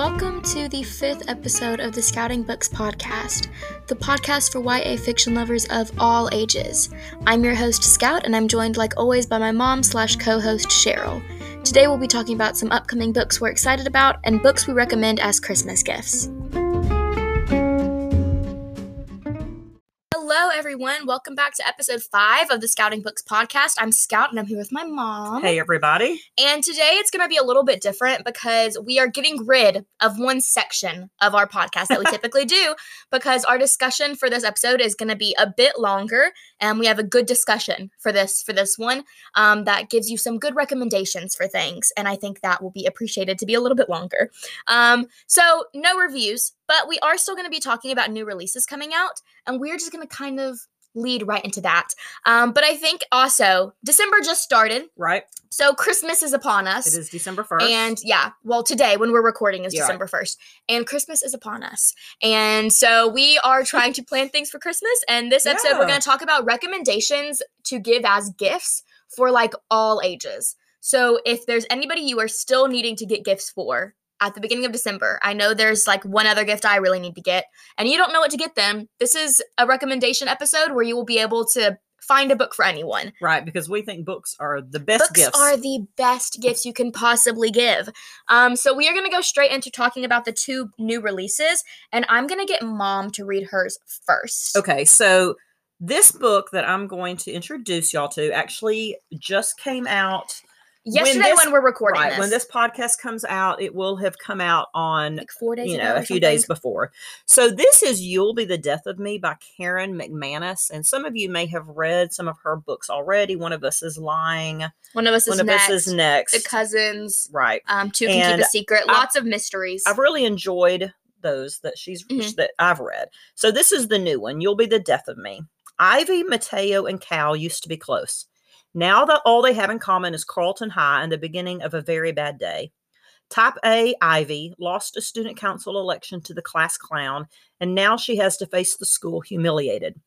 Welcome to the fifth episode of the Scouting Books podcast, the podcast for YA fiction lovers of all ages. I'm your host, Scout, and I'm joined, like always, by my mom slash co host, Cheryl. Today, we'll be talking about some upcoming books we're excited about and books we recommend as Christmas gifts. Everyone. Welcome back to episode five of the Scouting Books podcast. I'm Scout, and I'm here with my mom. Hey, everybody. And today it's going to be a little bit different because we are getting rid of one section of our podcast that we typically do because our discussion for this episode is going to be a bit longer and we have a good discussion for this for this one um, that gives you some good recommendations for things and I think that will be appreciated to be a little bit longer. Um, so no reviews, but we are still going to be talking about new releases coming out and we're just going to kind of lead right into that. Um, but I think also December just started. Right. So Christmas is upon us. It is December 1st. And yeah, well, today when we're recording is Yeah. December 1st, and Christmas is upon us. And so we are trying to plan things for Christmas. And this episode, we're going to talk about recommendations to give as gifts for like all ages. So if there's anybody you are still needing to get gifts for, at the beginning of December. I know there's like one other gift I really need to get, and you don't know what to get them. This is a recommendation episode where you will be able to find a book for anyone. right, because we think books are the best gifts. Books gifts. are the best gifts you can possibly give. Um, so we are going to go straight into talking about the two new releases, and I'm going to get Mom to read hers first. okay, so this book that I'm going to introduce y'all to actually just came out. Yesterday, this- when we're recording right, this, when this podcast comes out, it will have come out on like four days, you know, a few days before. So this is You'll Be the Death of Me by Karen McManus. And some of you may have read some of her books already. One of us is lying. One of us is of next. us is next. The cousins, right. um, two can keep And a secret. I- Lots of mysteries. I've really enjoyed those that she's Mhm. that I've read. So this is the new one. You'll be the death of me. Ivy, Mateo, and Cal used to be close. Now that all they have in common is Carlton High and the beginning of a very bad day. Type A, Ivy, lost a student council election to the class clown, and now she has to face the school humiliated.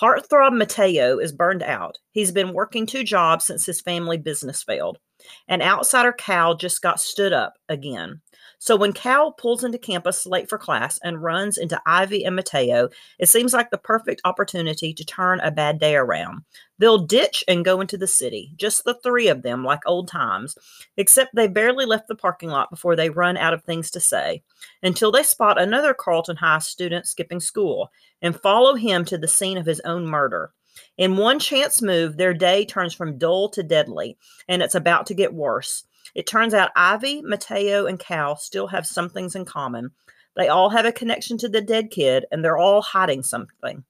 Heartthrob Mateo is burned out. He's been working two jobs since his family business failed. And outsider Cal just got stood up again. So when Cal pulls into campus late for class and runs into Ivy and Mateo, it seems like the perfect opportunity to turn a bad day around. They'll ditch and go into the city, just the three of them, like old times, except they barely left the parking lot before they run out of things to say, until they spot another Carlton High student skipping school and follow him to the scene of his own murder. In one chance move, their day turns from dull to deadly, and it's about to get worse. It turns out Ivy, Mateo, and Cal still have some things in common. They all have a connection to the dead kid, and they're all hiding something.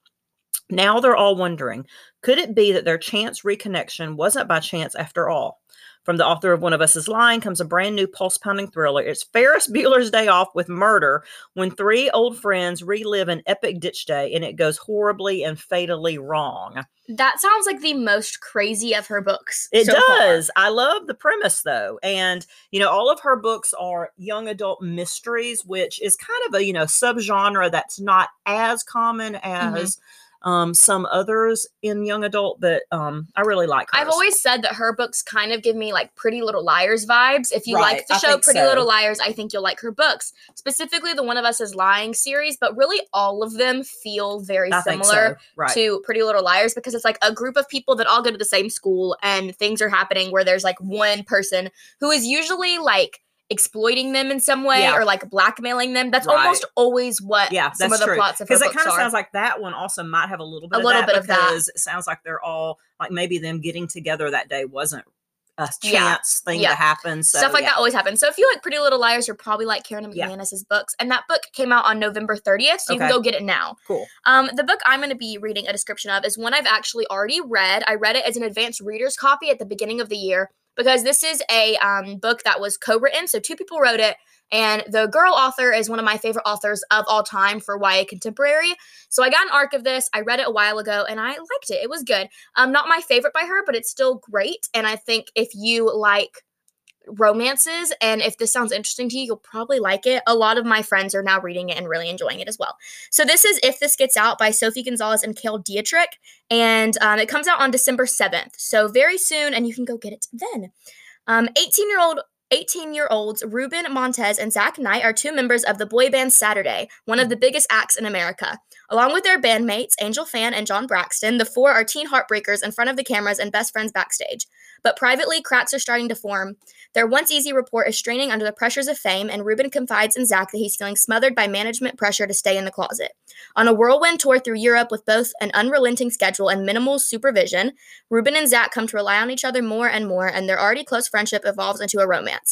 Now they're all wondering could it be that their chance reconnection wasn't by chance after all? From the author of One of Us is Lying comes a brand new pulse pounding thriller. It's Ferris Bueller's Day Off with murder when three old friends relive an epic ditch day and it goes horribly and fatally wrong. that sounds like the most crazy of her books. It so far. does. I love the premise though. And, you know, all of her books are young adult mysteries, which is kind of a, you know, subgenre that's not as common Mm-hmm. Um, some others in young adult, but um, I really like hers. I've always said that her books kind of give me like Pretty Little Liars vibes. If you Right, like the I show Pretty so. Little Liars, I think you'll like her books. Specifically, the One of Us is Lying series, but really all of them feel very I similar so. Right. to Pretty Little Liars because it's like a group of people that all go to the same school and things are happening where there's like one person who is usually like exploiting them in some way Yeah. or like blackmailing them. That's Right. almost always what yeah, some of the true. plots of Because it kind of sounds like that one also might have a little bit A of little that bit of that. because it sounds like they're all like maybe them getting together that day wasn't a Yeah. chance thing Yeah. to happen. So Stuff like yeah. that always happens. So if you like Pretty Little Liars, you're probably like Karen Yeah. McManus's books. And that book came out on November 30th, so you can go get it now. Cool. Um, the book I'm going to be reading a description of is one I've actually already read. I read it as an advanced reader's copy at the beginning of the year because this is a um, book that was co-written. So two people wrote it, and the girl author is one of my favorite authors of all time for YA contemporary. So I got an arc of this. I read it a while ago, and I liked it. It was good. Um, not my favorite by her, but it's still great. And I think if you like romances and if this sounds interesting to you you'll probably like it. A lot of my friends are now reading it and really enjoying it as well. So this is if this gets out by sophie gonzalez and cale dietrich and um, it comes out on december 7th so very soon and you can go get it then. Um, 18 year old 18 year olds Ruben Montez and Zach Knight are two members of the boy band Saturday, one of the biggest acts in America. Along with their bandmates, Angel Phan and Jon Braxton, the four are teen heartbreakers in front of the cameras and best friends backstage. But privately, cracks are starting to form. Their once easy rapport is straining under the pressures of fame, and Ruben confides in Zach that he's feeling smothered by management pressure to stay in the closet. On a whirlwind tour through Europe with both an unrelenting schedule and minimal supervision, Ruben and Zach come to rely on each other more and more, and their already close friendship evolves into a romance.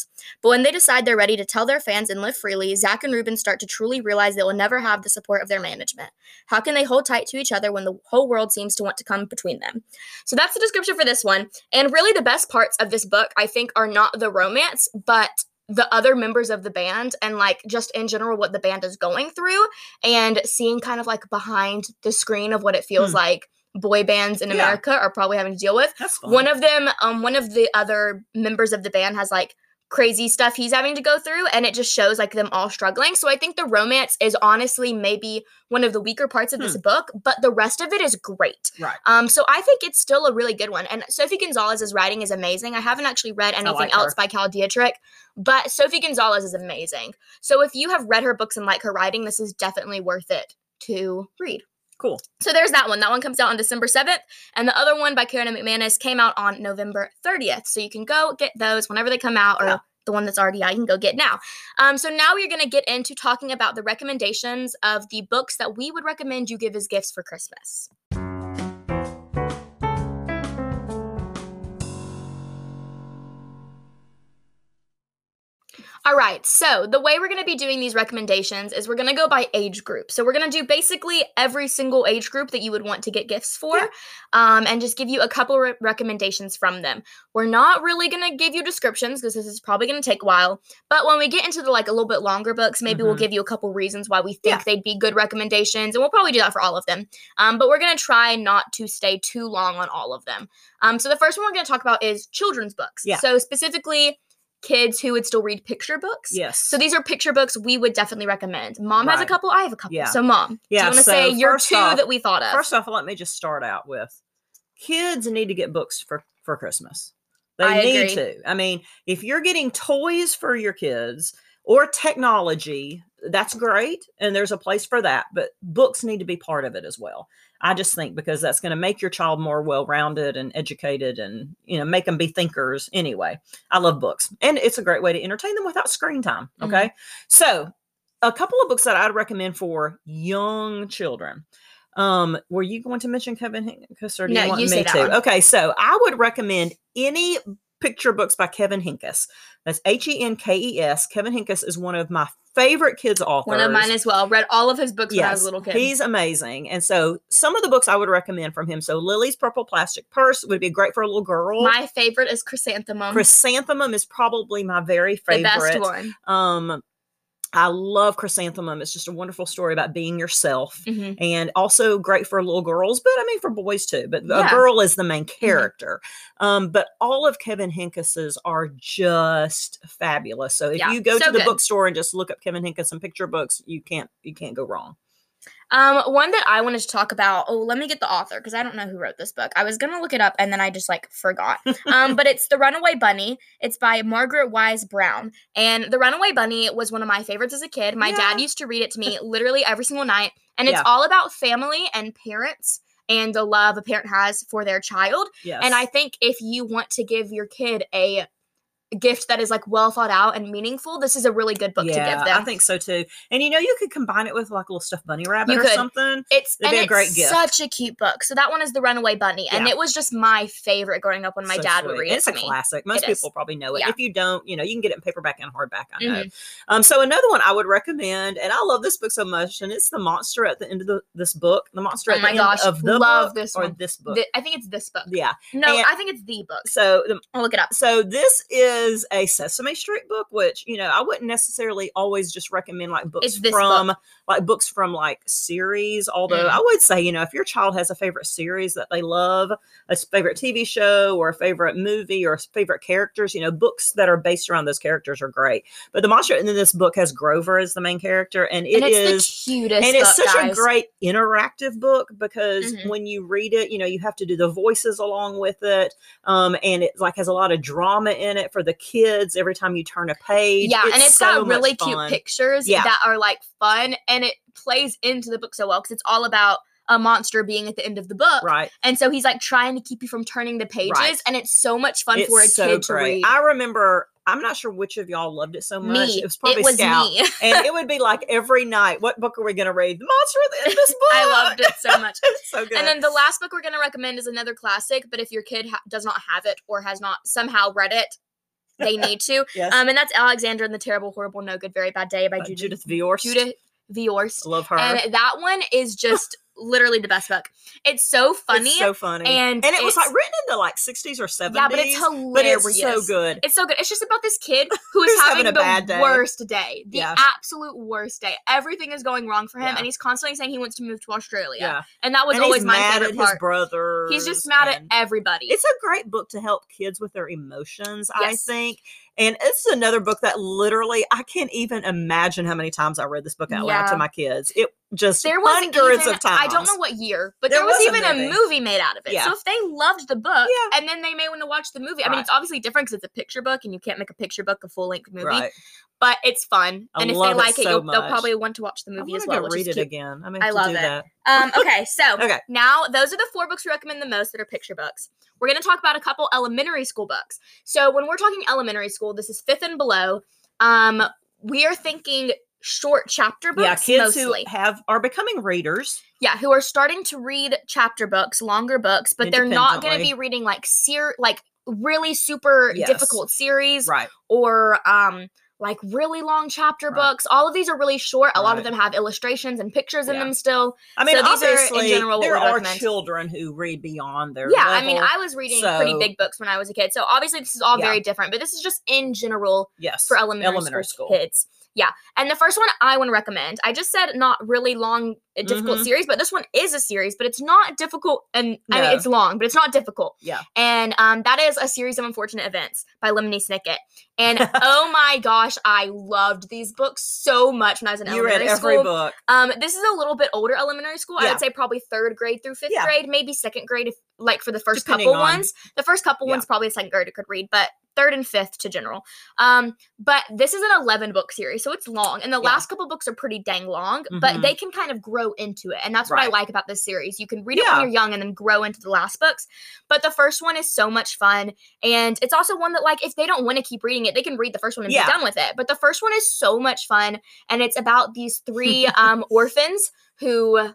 But when they decide they're ready to tell their fans and live freely, Zach and Ruben start to truly realize they will never have the support of their management. How can they hold tight to each other when the whole world seems to want to come between them? So that's the description for this one. And really, the best parts of this book, I think, are not the romance, but the other members of the band and like just in general what the band is going through and seeing kind of like behind the screen of what it feels Hmm. like boy bands in Yeah. America are probably having to deal with. One of them, um, one of the other members of the band has like crazy stuff he's having to go through, and it just shows like them all struggling. So I think the romance is honestly maybe one of the weaker parts of this book, but the rest of it is great. Hmm. Right. Um, so I think it's still a really good one. And Sophie Gonzalez's writing is amazing. I haven't actually read anything like else by Cale Dietrich, but Sophie Gonzalez is amazing. So if you have read her books and like her writing, this is definitely worth it to read. Cool. So there's that one. That one comes out on December 7th. And the other one by Karen McManus came out on November 30th. So you can go get those whenever they come out or Yeah. the one that's already out, you can go get now. Um, so now we're going to get into talking about the recommendations of the books that we would recommend you give as gifts for Christmas. All right, so the way we're going to be doing these recommendations is we're going to go by age group. So we're going to do basically every single age group that you would want to get gifts for Yeah. um, and just give you a couple re- recommendations from them. We're not really going to give you descriptions because this is probably going to take a while. But when we get into the like a little bit longer books, maybe we'll Mhm. give you a couple reasons why we think Yeah. they'd be good recommendations. And we'll probably do that for all of them. Um, but we're going to try not to stay too long on all of them. Um, so the first one we're going to talk about is children's books. Yeah. So specifically, kids who would still read picture books. Yes. So these are picture books we would definitely recommend. Mom has a couple, I have a couple. Yeah. So mom, Yeah, do you want to so say your two off- that we thought of? First off, let me just start out with kids need to get books for for Christmas. They I need agree. to. I mean, if you're getting toys for your kids or technology, that's great and there's a place for that, but books need to be part of it as well. I just think because that's going to make your child more well-rounded and educated and, you know, make them be thinkers anyway. I love books and it's a great way to entertain them without screen time, Mhm. okay? So, a couple of books that I'd recommend for young children. Um, were you going to mention Kevin Henkes or do No, you want you me say that to? Okay, so I would recommend any picture books by Kevin Henkes. That's H E N K E S. Kevin Henkes is one of my favorite kids authors. One of mine as well. Read all of his books when I was a little kid. He's amazing. And so some of the books I would recommend from him. So Lily's Purple Plastic Purse would be great for a little girl. My favorite is Chrysanthemum. Chrysanthemum is probably my very the favorite. best one. Um, I love Chrysanthemum. It's just a wonderful story about being yourself Mhm. and also great for little girls, but I mean for boys too. But Yeah. a girl is the main character. Um, but all of Kevin Henkes's are just fabulous. So if Yeah, you go so to the good. bookstore and just look up Kevin Hincus and picture books, you can't you can't go wrong. Um, one that I wanted to talk about. Oh, let me get the author because I don't know who wrote this book. I was gonna look it up and then I just like forgot. um, but it's The Runaway Bunny. It's by Margaret Wise Brown. And The Runaway Bunny was one of my favorites as a kid. My Yeah. dad used to read it to me literally every single night. And it's Yeah. all about family and parents and the love a parent has for their child. Yes. And I think if you want to give your kid a gift that is like well thought out and meaningful, this is a really good book to give them. I think so too. And you know, you could combine it with like a little stuffed bunny rabbit You or could. something. It's It'd and be a it's great gift. such a cute book. So that one is the Runaway Bunny, and Yeah. it was just my favorite growing up when my So dad sweet. would read And it It's a me. classic. Most It is. people probably know it. Yeah. If you don't, you know, you can get it in paperback and hardback. I know. Mhm. Um, so another one I would recommend, and I love this book so much, and it's the monster at the end of the, this book. The monster Oh at my the gosh, end of the love book this or one. this book. Th- I think it's this book. yeah. No, And- I think it's the book. So the, I'll look it up. so this is a Sesame Street book, which you know I wouldn't necessarily always just recommend like books from like books from like series. Although Mm. I would say you know if your child has a favorite series that they love, a favorite TV show or a favorite movie or favorite characters, you know books that are based around those characters are great. But the monster in this book has Grover as the main character, and it and it's is the cutest. and it's book, such guys. a great interactive book because Mhm. when you read it you know you have to do the voices along with it um, and it like has a lot of drama in it for the the kids every time you turn a page. Yeah, and it's so got really cute pictures Yeah. that are like fun and it plays into the book so well because it's all about a monster being at the end of the book. Right. And so he's like trying to keep you from turning the pages Right. and it's so much fun It's for a so kid to read. I remember. I'm not sure which of y'all loved it so much. me. It was probably it was Scout. me. and it would be like every night. What book are we going to read? The monster at the end of this book. I loved it so much. It's so good. And then the last book we're going to recommend is another classic, but if your kid ha- does not have it or has not somehow read it, they need to. yes, Um, and that's Alexander and the Terrible, Horrible, No Good, Very Bad Day by uh, Judith, Judith Viorst. Judith Viorst. love her. And that one is just literally the best book. It's so funny. It's so funny. and and it was like written in the like 60s or 70s. yeah, but it's hilarious. but it's so good. It's so good. It's just about this kid who is having having, a the bad day. worst day. The Yeah. absolute worst day. Everything is going wrong for him, Yeah. and he's constantly saying he wants to move to Australia. yeah, And that was and always he's my mad favorite at part. his brother. He's just mad at everybody. It's a great book to help kids with their emotions, I think. And it's another book that literally I can't even imagine how many times I read this book out loud to my kids. It just there was hundreds even, of times. I don't know what year, but There there, was, was even a movie. movie. made out of it. Yeah. So if they loved the book, Yeah. and then they may want to watch the movie. I mean, it's obviously different because it's a picture book, and you can't make a picture book a full length movie. Right. But it's fun, I and if they like it, so they'll probably want to watch the movie as well. read it cute. again. I, love do it. that. Um, okay, so Okay. now those are the four books we recommend the most that are picture books. We're going to talk about a couple elementary school books. So when we're talking elementary school, this is fifth and below. Um, we are thinking short chapter books Yeah, kids mostly. who have are becoming readers. yeah, who are starting to read chapter books, longer books, but they're not going to be reading like ser- like really super Yes. difficult series Right. or um like really long chapter Right. books. All of these are really short. A lot of them have illustrations and pictures in them still. I mean, So these are, in obviously, general, there are recommend. children who read beyond their Yeah, I mean. I was reading pretty big books when I was a kid. So obviously this is all Yeah. very different, but this is just in general yes for elementary, elementary school, school. kids. Yeah. And the first one I want to recommend, I just said not really long, uh, difficult Mhm. series, but this one is a series, but it's not difficult. And I mean, it's long, but it's not difficult. Yeah. And um, that is a series of unfortunate events by Lemony Snicket. And oh my gosh, I loved these books so much when I was in You read elementary every school. book. Um, this is a little bit older elementary school. I would say probably third grade through fifth Yeah. grade, maybe second grade, if like for the first Depending couple on- ones. The first couple Yeah. ones probably second grade could read, but third and fifth to general. Um, but this is an eleven book series, so it's long, and the Yeah. last couple books are pretty dang long, but Mhm. they can kind of grow into it, and that's what I like about this series. You can read it Yeah. when you're young and then grow into the last books. But the first one is so much fun, and it's also one that like if they don't want to keep reading it, they can read the first one and Yeah. be done with it. But the first one is so much fun, and it's about these three um, orphans who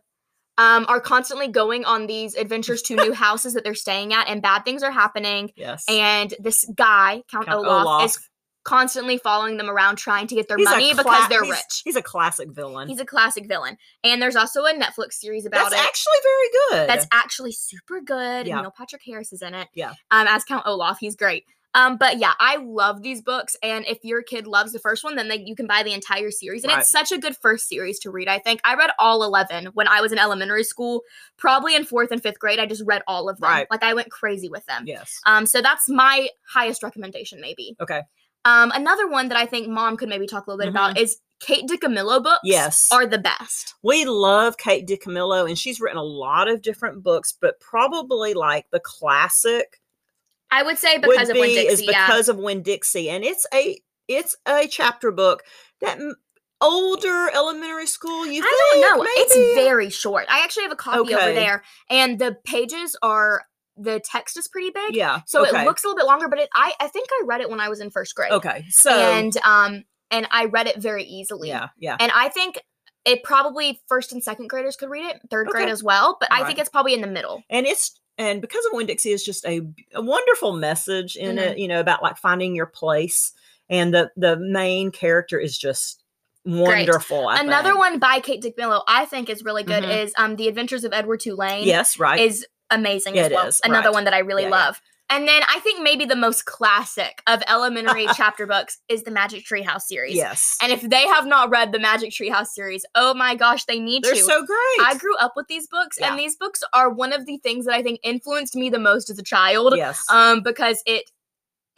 um, are constantly going on these adventures to new houses that they're staying at, and bad things are happening. Yes. And this guy, Count, Count Olaf, Olaf. is constantly following them around trying to get their He's money cla- because they're he's- rich. He's a classic villain. He's a classic villain. And there's also a Netflix series about That's it. actually very good. That's actually super good. Yeah. Neil Patrick Harris is in it. Yeah. Um, as Count Olaf, he's great. Um, but yeah, I love these books, and if your kid loves the first one, then they, you can buy the entire series, and Right. it's such a good first series to read. I think I read all eleven when I was in elementary school, probably in fourth and fifth grade. I just read all of them, Right. like I went crazy with them. yes. Um, so that's my highest recommendation, maybe. Okay. Um, another one that I think mom could maybe talk a little bit about is Kate DiCamillo books. Mm-hmm. Yes. are the best. We love Kate DiCamillo, and she's written a lot of different books, but probably like the classic I would say would because of when be Dixie. is yeah. because of Winn Dixie, and it's a it's a chapter book that older elementary school. You I think, don't know. It's very short. I actually have a copy over there, and the pages are the text is pretty big. yeah. So okay. it looks a little bit longer, but it I I think I read it when I was in first grade. okay. So And um and I read it very easily. yeah, yeah, And I think it probably first and second graders could read it, third grade as well, but I Right. think it's probably in the middle. and it's and because of Winn Dixie is just a, a wonderful message in Mm-hmm. it, you know, about like finding your place, and the the main character is just wonderful. Another think. one by Kate DiCamillo I think is really good Mhm. is um The Adventures of Edward Tulane. yes, right, Is amazing Yeah, as it well. is, Another right. one that I really Yeah, yeah. And then I think maybe the most classic of elementary chapter books is the Magic Tree House series. yes, And if they have not read the Magic Tree House series, oh my gosh, they need to they're so great. I grew up with these books, Yeah. and these books are one of the things that I think influenced me the most as a child. yes, Um, because it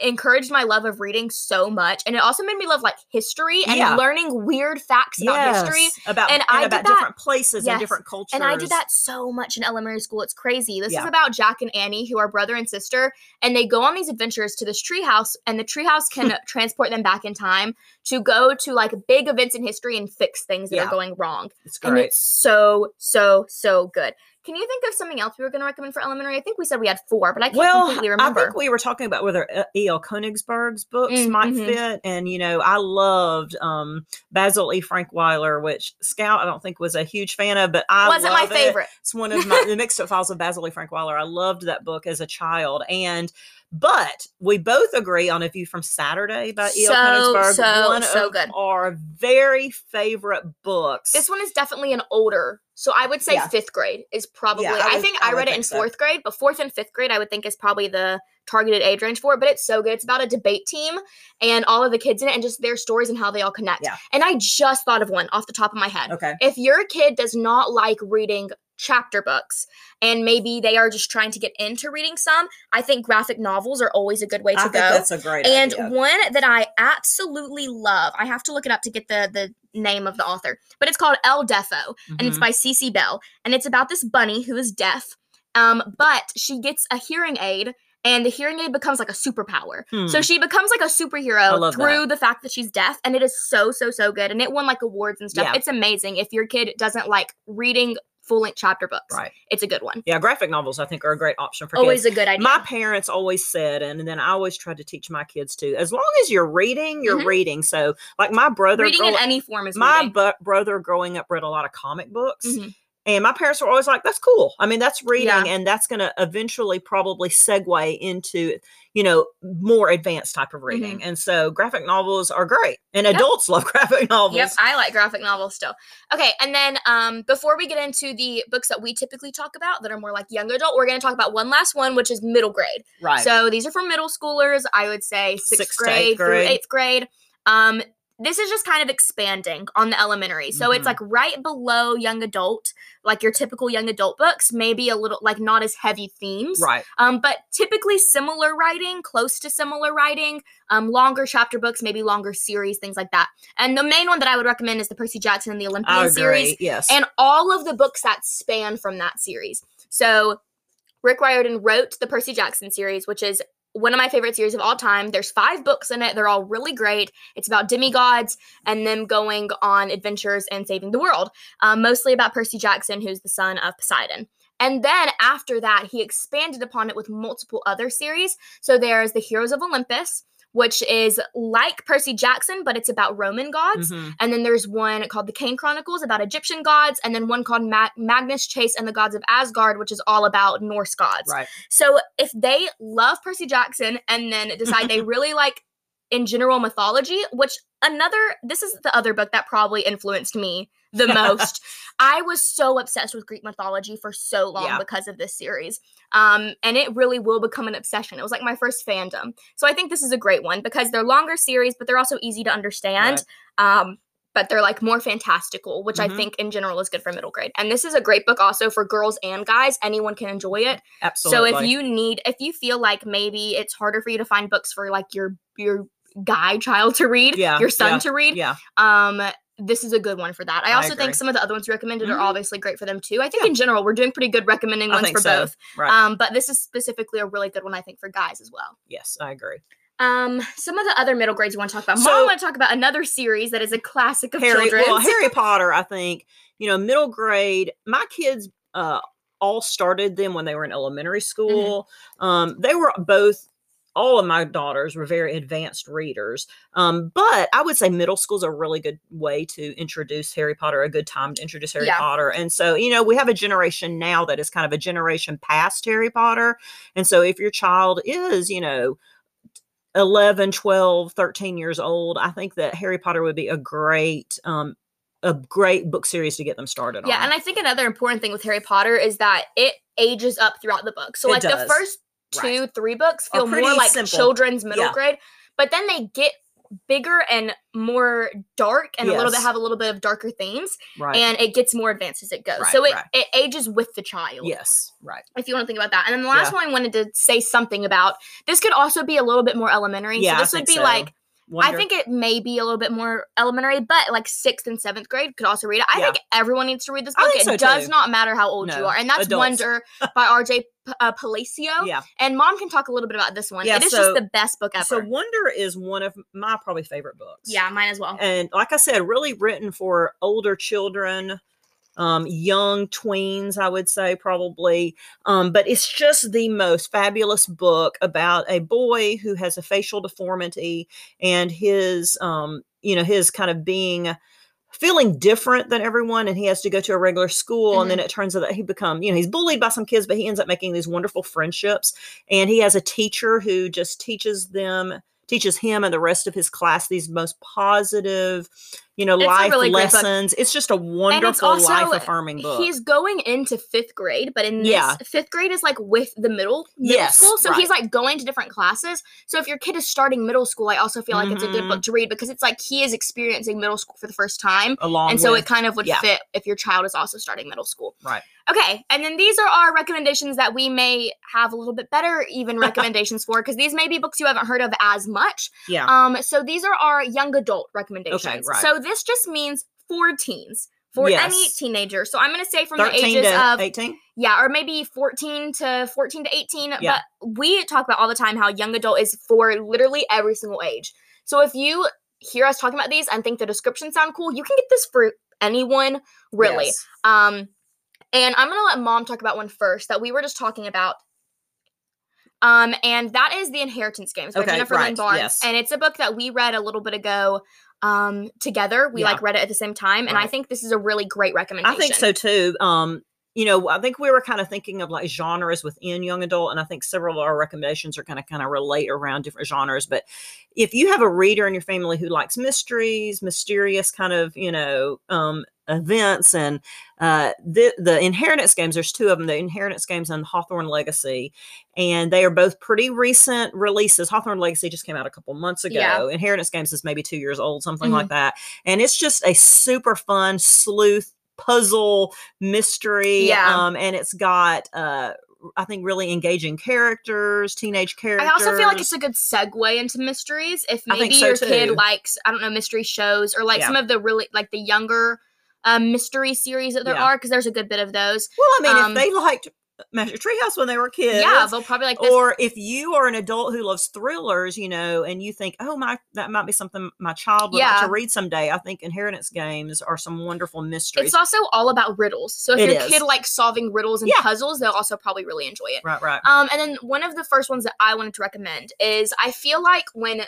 encouraged my love of reading so much, and it also made me love like history and Yeah. learning weird facts about history. About And and, I did about that- different places Yes. and different cultures. And I did that so much in elementary school. It's crazy. This Yeah. is about Jack and Annie, who are brother and sister, and they go on these adventures to this treehouse, and the treehouse can transport them back in time to go to like big events in history and fix things that Yeah. are going wrong. It's And great. it's so, so, so good. Can you think of something else we were going to recommend for elementary? I think we said we had four, but I can't Well, completely I remember. think we were talking about whether uh, E.L. Konigsburg's books Mm, might mhm. fit, and you know, I loved um, Basil E. Frankweiler, which Scout I don't think was a huge fan of, but I Wasn't my love it. favorite. It's one of my the mixed up files of Basil E. Frankweiler. I loved that book as a child, and but we both agree on a view from Saturday by E.L. So, Konigsburg. so, one so of good. our very favorite books. This one is definitely an older. So I would say Yeah. fifth grade is probably. Yeah, I I, think I I, read it in so. fourth grade, but fourth and fifth grade I would think is probably the targeted age range for it. But it's so good. It's about a debate team and all of the kids in it and just their stories and how they all connect. Yeah. And I just thought of one off the top of my head. okay. If your kid does not like reading chapter books and maybe they are just trying to get into reading some, I think graphic novels are always a good way to I think go. that's a great And idea. one that I absolutely love, I have to look it up to get the the name of the author, but it's called El Deafo, and it's Mhm. by Cece Bell, and it's about this bunny who is deaf, um, but she gets a hearing aid. And the hearing aid becomes like a superpower. So Hmm. she becomes like a superhero love through the fact that she's deaf. And it is so, so, so good. And it won like awards and stuff. Yeah. It's amazing. If your kid doesn't like reading full length chapter books, right. it's a good one. Yeah, graphic novels I think are a great option for Always kids. a good idea. My parents always said, and then I always tried to teach my kids too. As long as you're reading, you're Mhm. reading. So, like my brother, reading in any form is my bu- brother growing up read a lot of comic books, Mhm. And my parents were always like, "That's cool. I mean, that's reading, Yeah. and that's going to eventually probably segue into you know more advanced type of reading." And so, graphic novels are great, and Mm-hmm. Yep. adults love graphic novels. Yep, I like graphic novels still. Okay, and then um, before we get into the books that we typically talk about that are more like young adult, we're going to talk about one last one, which is middle grade. Right. So these are for middle schoolers. I would say sixth, Sixth grade, eighth through grade. eighth grade. Um, this is just kind of expanding on the elementary. So it's Mhm. like right below young adult, like your typical young adult books, maybe a little like not as heavy themes. right. Um, but typically similar writing, close to similar writing, um, longer chapter books, maybe longer series, things like that. And the main one that I would recommend is the Percy Jackson and the Olympian series, Yes. and all of the books that span from that series. So Rick Riordan wrote the Percy Jackson series, which is one of my favorite series of all time. There's five books in it. They're all really great. It's about demigods and them going on adventures and saving the world, um, mostly about Percy Jackson, who's the son of Poseidon. And then after that, he expanded upon it with multiple other series. So there's the Heroes of Olympus, which is like Percy Jackson, but it's about Roman gods. Mhm. And then there's one called the Kane Chronicles about Egyptian gods, and then one called Ma- Magnus Chase and the Gods of Asgard, which is all about Norse gods. Right. So if they love Percy Jackson and then decide they really like in general mythology, which another this is the other book that probably influenced me the most. I was so obsessed with Greek mythology for so long Yeah. because of this series. Um, and it really will become an obsession. It was like my first fandom. So I think this is a great one because they're longer series, but they're also easy to understand. Um, but they're like more fantastical, which I Mhm. think in general is good for middle grade. And this is a great book also for girls and guys. Anyone can enjoy it. Absolutely. So if you need, if you feel like maybe it's harder for you to find books for like your your guy child to read, Yeah, your son yeah, to read, yeah. um, this is a good one for that. I I also agree. think some of the other ones recommended Mhm. are obviously great for them too. I think Yeah. in general we're doing pretty good recommending I ones for so. both. Right. Um, but this is specifically a really good one I think for guys as well. yes, I agree. Um, some of the other middle grades you want to talk about. Mom, So- I want to talk about another series that is a classic of Harry, children's. well, Harry Potter, I think, you know, middle grade, my kids uh all started them when they were in elementary school. Um, they were both all of my daughters were very advanced readers. Um, but I would say middle school is a really good way to introduce Harry Potter, a good time to introduce Harry Yeah. Potter. And so, you know, we have a generation now that is kind of a generation past Harry Potter. And so if your child is, you know, 11 12 13 years old i think that harry potter would be a great um a great book series to get them started on. Yeah, on and I think another important thing with Harry Potter is that it ages up throughout the book. So It like the does. First Right. two, three books feel more like simple. children's middle Yeah. grade, but then they get bigger and more dark and a little bit have a little bit of darker themes Right. and it gets more advanced as it goes. Right, so it, right. it ages with the child. yes. Right. If you want to think about that. And then the last one I wanted to say something about this could also be a little bit more elementary. Yeah, so this would think be so. like I think it may be a little bit more elementary, but like sixth and seventh grade could also read it. I Yeah. think everyone needs to read this book. it so, does too. not matter how old you are, and that's adults. Wonder by R.J. P- uh, Palacio. Yeah. And Mom can talk a little bit about this one. Yeah, it is so- just the best book ever. So Wonder is one of my probably favorite books. yeah, mine as well. And like I said, really written for older children, um, young tweens, I would say probably. Um, but it's just the most fabulous book about a boy who has a facial deformity and his, um, you know, his kind of being feeling different than everyone and he has to go to a regular school and then it turns out that he become you know he's bullied by some kids but he ends up making these wonderful friendships and he has a teacher who just teaches them teaches him and the rest of his class these most positive you know It's life really lessons it's just a it's wonderful also life affirming book He's going into fifth grade, but in this Yeah. fifth grade is like with the middle middle Yes, school. So right. he's like going to different classes. So if your kid is starting middle school, I also feel like it's a good book to read because it's like he is experiencing middle school for the first time. along and so with, it kind of would yeah. fit if your child is also starting middle school. Right. Okay, and then these are our recommendations that we may have a little bit better even recommendations for because these may be books you haven't heard of as much. yeah Um, so these are our young adult recommendations. Okay. right. So this just means for teens, for any teenager. So I'm going to say from the ages of 18 yeah, or maybe 14 to 14 to 18. Yeah. But we talk about all the time how young adult is for literally every single age. So if you hear us talking about these and think the descriptions sound cool, you can get this for anyone, really. Yes. Um, and I'm gonna let mom talk about one first that we were just talking about. Um, and that is the Inheritance Games by Okay, Jennifer Lynn Barnes, yes. and it's a book that we read a little bit ago. Um, together we Yeah. like read it at the same time, and I think this is a really great recommendation. I think so too. Um, you know, I think we were kind of thinking of like genres within young adult, and I think several of our recommendations are kind of kind of relate around different genres. But if you have a reader in your family who likes mysteries, mysterious kind of, you know, um, events, and uh, the the inheritance games, there's two of them: the inheritance games and Hawthorne Legacy, and they are both pretty recent releases. Hawthorne Legacy just came out a couple months ago. Yeah. Inheritance Games is maybe two years old, something like that, and it's just a super fun sleuth puzzle mystery Yeah. um and it's got uh i think really engaging characters teenage characters I also feel like it's a good segue into mysteries. If maybe so, your kid likes, I don't know, mystery shows or like Yeah. some of the really like the younger um, mystery series that there Yeah. are, because there's a good bit of those. well i mean um, if they liked magic treehouse when they were kids Yeah, they'll probably like this. or if you are an adult who loves thrillers you know and you think oh my that might be something my child would like to read someday i think inheritance games are some wonderful mysteries it's also all about riddles. So if It your is. kid likes solving riddles and Yeah. puzzles, they'll also probably really enjoy it. right right Um, and then one of the first ones that I wanted to recommend is I feel like when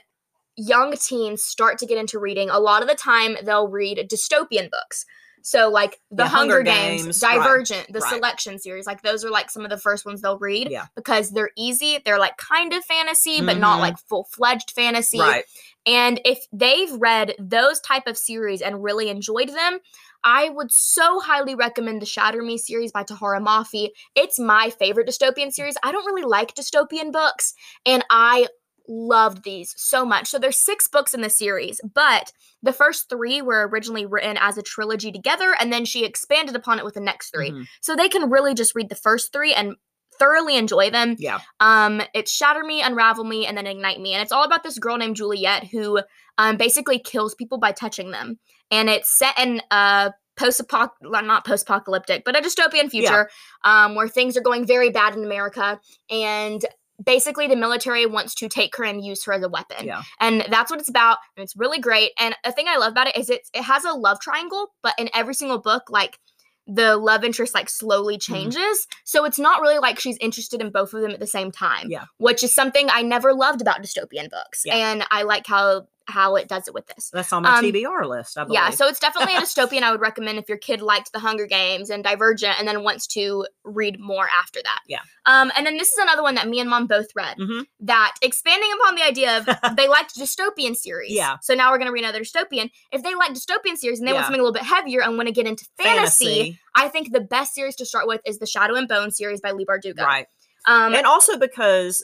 young teens start to get into reading, a lot of the time they'll read dystopian books. So like The Yeah, Hunger, Hunger Games, Games, right, Divergent, the right. Selection series, like those are like some of the first ones they'll read Yeah. because they're easy. They're like kind of fantasy, but not Mhm. like full fledged fantasy. right And if they've read those type of series and really enjoyed them, I would so highly recommend the Shatter Me series by Tahereh Mafi. It's my favorite dystopian series. I don't really like dystopian books, and I loved these so much. So there's six books in the series, but the first three were originally written as a trilogy together, and then she expanded upon it with the next 3 Mhm. So they can really just read the first three and thoroughly enjoy them. yeah Um, it's Shatter Me, Unravel Me, and then Ignite Me. And it's all about this girl named Juliet who um basically kills people by touching them. And it's set in a post not post apocalyptic, but a dystopian future um where things are going very bad in America and basically the military wants to take her and use her as a weapon. yeah And that's what it's about. And it's really great. And a thing I love about it is it it has a love triangle, but in every single book, like the love interest like slowly Mm-hmm. changes. So it's not really like she's interested in both of them at the same time. Yeah. Which is something I never loved about dystopian books. Yeah. And I like how how it does it with this. that's on my Um, tbr list i believe Yeah, so it's definitely a dystopian I would recommend if your kid liked the Hunger Games and Divergent and then wants to read more after that. Yeah. Um, and then this is another one that me and mom both read Mhm. that expanding upon the idea of they liked dystopian series. Yeah. So now we're gonna read another dystopian. If they like dystopian series and they Yeah. want something a little bit heavier and want to get into fantasy, I think the best series to start with is the Shadow and Bone series by Leigh Bardugo. right Um and also because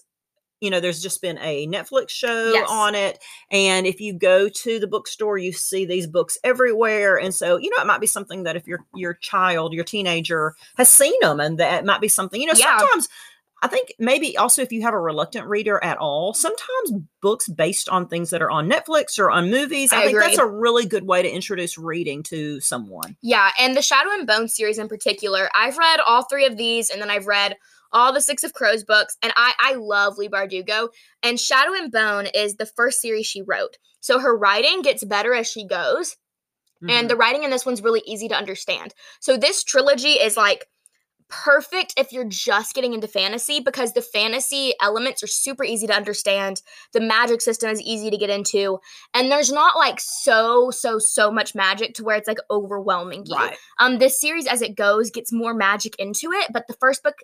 you know, there's just been a Netflix show Yes. on it. And if you go to the bookstore, you see these books everywhere. And so, you know, it might be something that if your your child, your teenager has seen them and that might be something, you know, Yeah. sometimes I think maybe also if you have a reluctant reader at all, sometimes books based on things that are on Netflix or on movies, I, I think that's a really good way to introduce reading to someone. Yeah, and the Shadow and Bone series in particular, I've read all three of these, and then I've read all the Six of Crows books, and I I love Leigh Bardugo. And Shadow and Bone is the first series she wrote, so her writing gets better as she goes, Mhm. and the writing in this one's really easy to understand. So this trilogy is like perfect if you're just getting into fantasy because the fantasy elements are super easy to understand. The magic system is easy to get into, and there's not like so so so much magic to where it's like overwhelming you. right. Um, this series as it goes gets more magic into it, but the first book,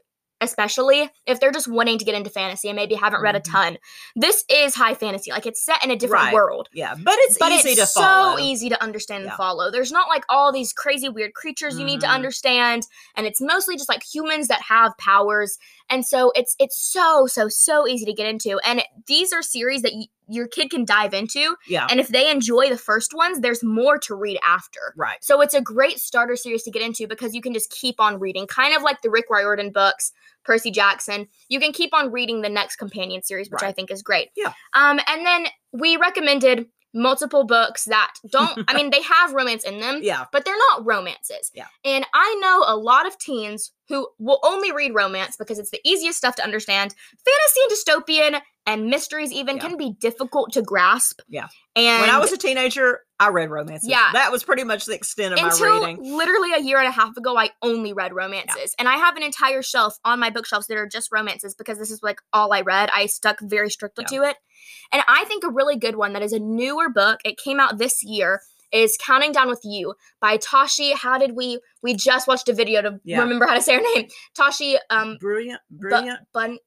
especially if they're just wanting to get into fantasy and maybe haven't read a Mhm. ton, this is high fantasy. Like it's set in a different Right. world. Yeah. But it's But easy it's to follow. so easy to understand Yeah. and follow. There's not like all these crazy weird creatures you need to Mhm. understand, and it's mostly just like humans that have powers. And so it's it's so so so easy to get into. And these are series that y- your kid can dive into, Yeah. and if they enjoy the first ones, there's more to read after. right. So it's a great starter series to get into because you can just keep on reading, kind of like the Rick Riordan books, Percy Jackson. You can keep on reading the next companion series, which I think is great. Yeah. Um, and then we recommended multiple books that don't. I mean, they have romance in them, Yeah. but they're not romances. Yeah. And I know a lot of teens who will only read romance because it's the easiest stuff to understand. Fantasy and dystopian and mysteries even Yeah. can be difficult to grasp. Yeah. And when I was a teenager, I read romances. Yeah. That was pretty much the extent of my until reading. literally a year and a half ago, I only read romances, and I have an entire shelf on my bookshelves that are just romances because this is like all I read. I stuck very strictly Yeah. to it, and I think a really good one that is a newer book. It came out this year. Is Counting Down with You by Tashie. How did we? We just watched a video to Yeah. remember how to say her name. Tashie. Um, Brilliant. Brilliant. Bun.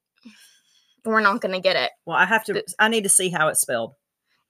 We're not gonna get it. well, I have to, I need to see how it's spelled.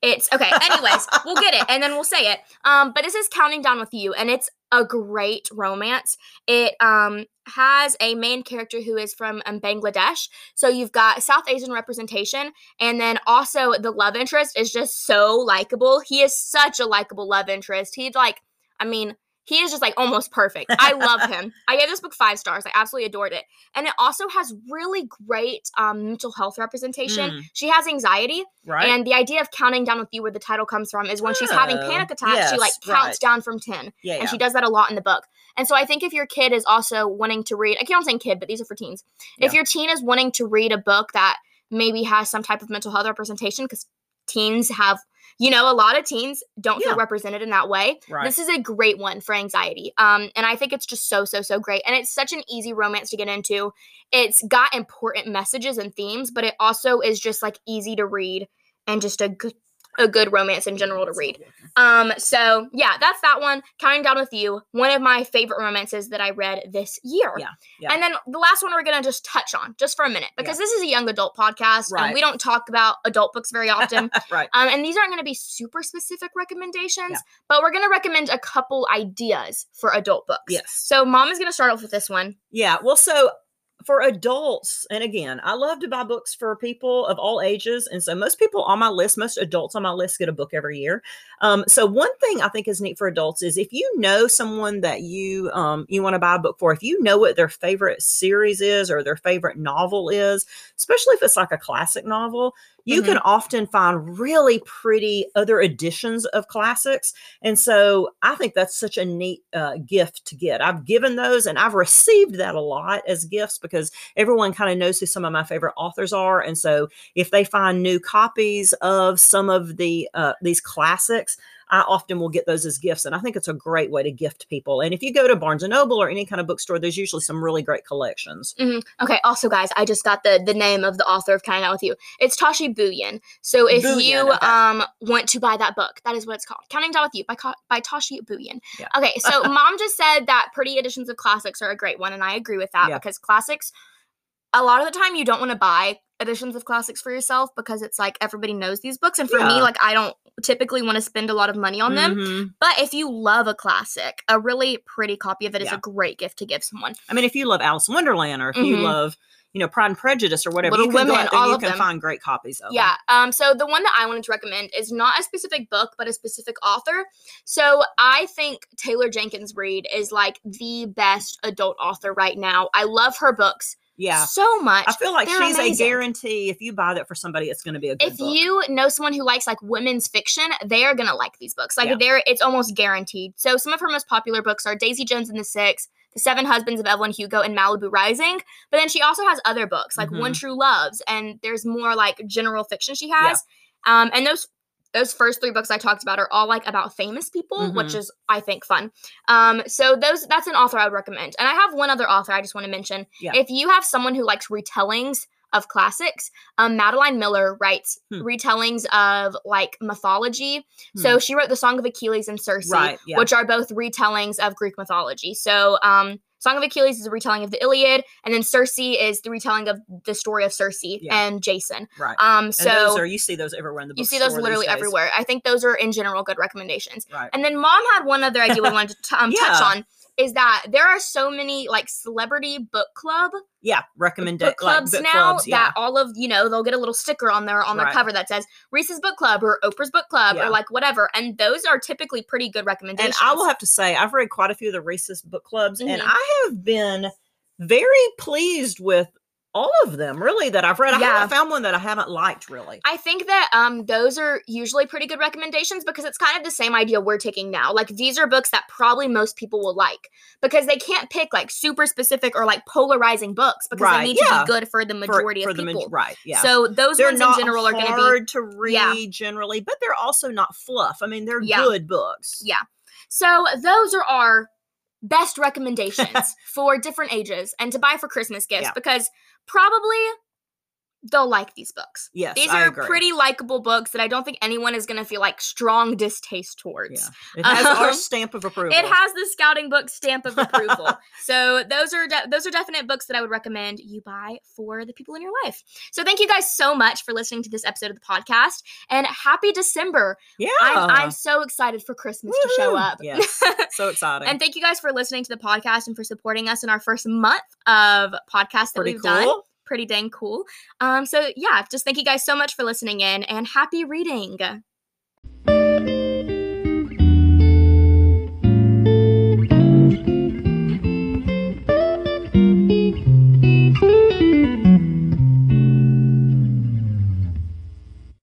It's okay. Anyways, we'll get it and then we'll say it. Um, but this is Counting Down with You, and it's a great romance. It um has a main character who is from um, Bangladesh, so you've got South Asian representation, and then also the love interest is just so likable. He is such a likable love interest. He's like, I mean. He is just like almost perfect. I love him. I gave this book five stars. I absolutely adored it. And it also has really great um, mental health representation. Mm. She has anxiety, Right. and the idea of counting down with you, where the title comes from, is when she's having Oh, panic attacks, she like counts right. down from 10. yeah. And yeah. she does that a lot in the book. And so I think if your kid is also wanting to read, I keep on saying kid, but these are for teens. If Yeah. your teen is wanting to read a book that maybe has some type of mental health representation, because teens have, you know, a lot of teens don't feel represented in that way. right. This is a great one for anxiety. Um, and I think it's just so, so, so great. And it's such an easy romance to get into. It's got important messages and themes, but it also is just like easy to read and just a good a good romance in general to read. Um, so yeah, that's that one. Counting Down with You, one of my favorite romances that I read this year. Yeah, yeah. And then the last one we're gonna just touch on just for a minute because this is a young adult podcast Right. and we don't talk about adult books very often. right. Um, and these aren't to be super specific recommendations, Yeah. but we're to recommend a couple ideas for adult books. Yes. So, mom is to start off with this one. Yeah. Well, so for adults, and again, I love to buy books for people of all ages. And so most people on my list, most adults on my list get a book every year. Um, so one thing I think is neat for adults is if you know someone that you um, you want to buy a book for, if you know what their favorite series is or their favorite novel is, especially if it's like a classic novel, you can often find really pretty other editions of classics. And so I think that's such a neat uh, gift to get. I've given those and I've received that a lot as gifts because everyone kind of knows who some of my favorite authors are. And so if they find new copies of some of the uh, these classics, I often will get those as gifts. And I think it's a great way to gift people. And if you go to Barnes and Noble or any kind of bookstore, there's usually some really great collections. Okay, also, guys, I just got the, the name of the author of Counting Out with You. It's Tashie Bhuiyan. So, if Bhuiyan, you okay. um want to buy that book, that is what it's called Counting Down with You by, by Tashie Bhuiyan. Yeah. Okay, so mom just said that pretty editions of classics are a great one, and I agree with that Yeah. because classics, a lot of the time, you don't want to buy editions of classics for yourself because it's like everybody knows these books. And for me, like, I don't typically want to spend a lot of money on them. Mhm. But if you love a classic, a really pretty copy of it is Yeah. a great gift to give someone. I mean, if you love Alice in Wonderland or if you Mhm. love, you know, Pride and Prejudice or whatever. Little you can Women, all you of can them. find great copies of. them. Yeah. Um. So the one that I wanted to recommend is not a specific book, but a specific author. So I think Taylor Jenkins Reid is like the best adult author right now. I love her books yeah. so much. I feel like They're she's amazing. a guarantee. If you buy that for somebody, it's going to be a good if book. you know someone who likes like women's fiction, they are gonna like these books. Like Yeah. they're it's almost guaranteed. So some of her most popular books are Daisy Jones and the Six, The Seven Husbands of Evelyn Hugo, and Malibu Rising. But then she also has other books like One Mhm. True Loves, and there's more like general fiction she has. Um, and those those first three books I talked about are all like about famous people, which Mhm. is I think fun. Um, so those that's an author I would recommend. And I have one other author I just want to mention. Yeah. If you have someone who likes retellings of classics, um, Madeline Miller writes Hmm. retellings of like mythology. So she wrote the Song of Achilles and Circe, Right, yeah. which are both retellings of Greek mythology. So um, Song of Achilles is a retelling of the Iliad, and then Circe is the retelling of the story of Circe Yeah. and Jason. right. Um, and so those are you see those everywhere in the you see those literally everywhere. I think those are in general good recommendations. Right. And then mom had one other idea we wanted to um, touch on is that there are so many like celebrity book club yeah. Recommend book clubs like, book now clubs, yeah. that all of you know they'll get a little sticker on their on their Right. cover that says Reese's book club or Oprah's book club Yeah. or like whatever and those are typically pretty good recommendations. And. I will have to say, I've read quite a few of the Reese's book clubs, and Mhm. I have been very pleased with all of them. Really, that I've read. I Yeah. haven't found one that I haven't liked. Really, I think that um those are usually pretty good recommendations because it's kind of the same idea we're taking now. Like these are books that probably most people will like because they can't pick like super specific or like polarizing books because Right, they need to be good for the majority for of the maj- people. right? Yeah. So those they're ones in general are going to be hard to read Yeah. generally, but they're also not fluff. I mean, they're Yeah. good books. Yeah. So those are our best recommendations for different ages and to buy for Christmas gifts Yeah. because probably they'll like these books. Yes, These I are agree. pretty likable books that I don't think anyone is going to feel like strong distaste towards. Yeah, it has our Um, stamp of approval. It has the scouting book stamp of approval. so those are de- those are definite books that I would recommend you buy for the people in your life. So thank you guys so much for listening to this episode of the podcast and happy December. Yeah, I'm, I'm so excited for Christmas to show up. Yes, so exciting. And thank you guys for listening to the podcast and for supporting us in our first month of podcast that Pretty we've cool. done. Pretty dang cool. Um, so yeah, just thank you guys so much for listening in and happy reading.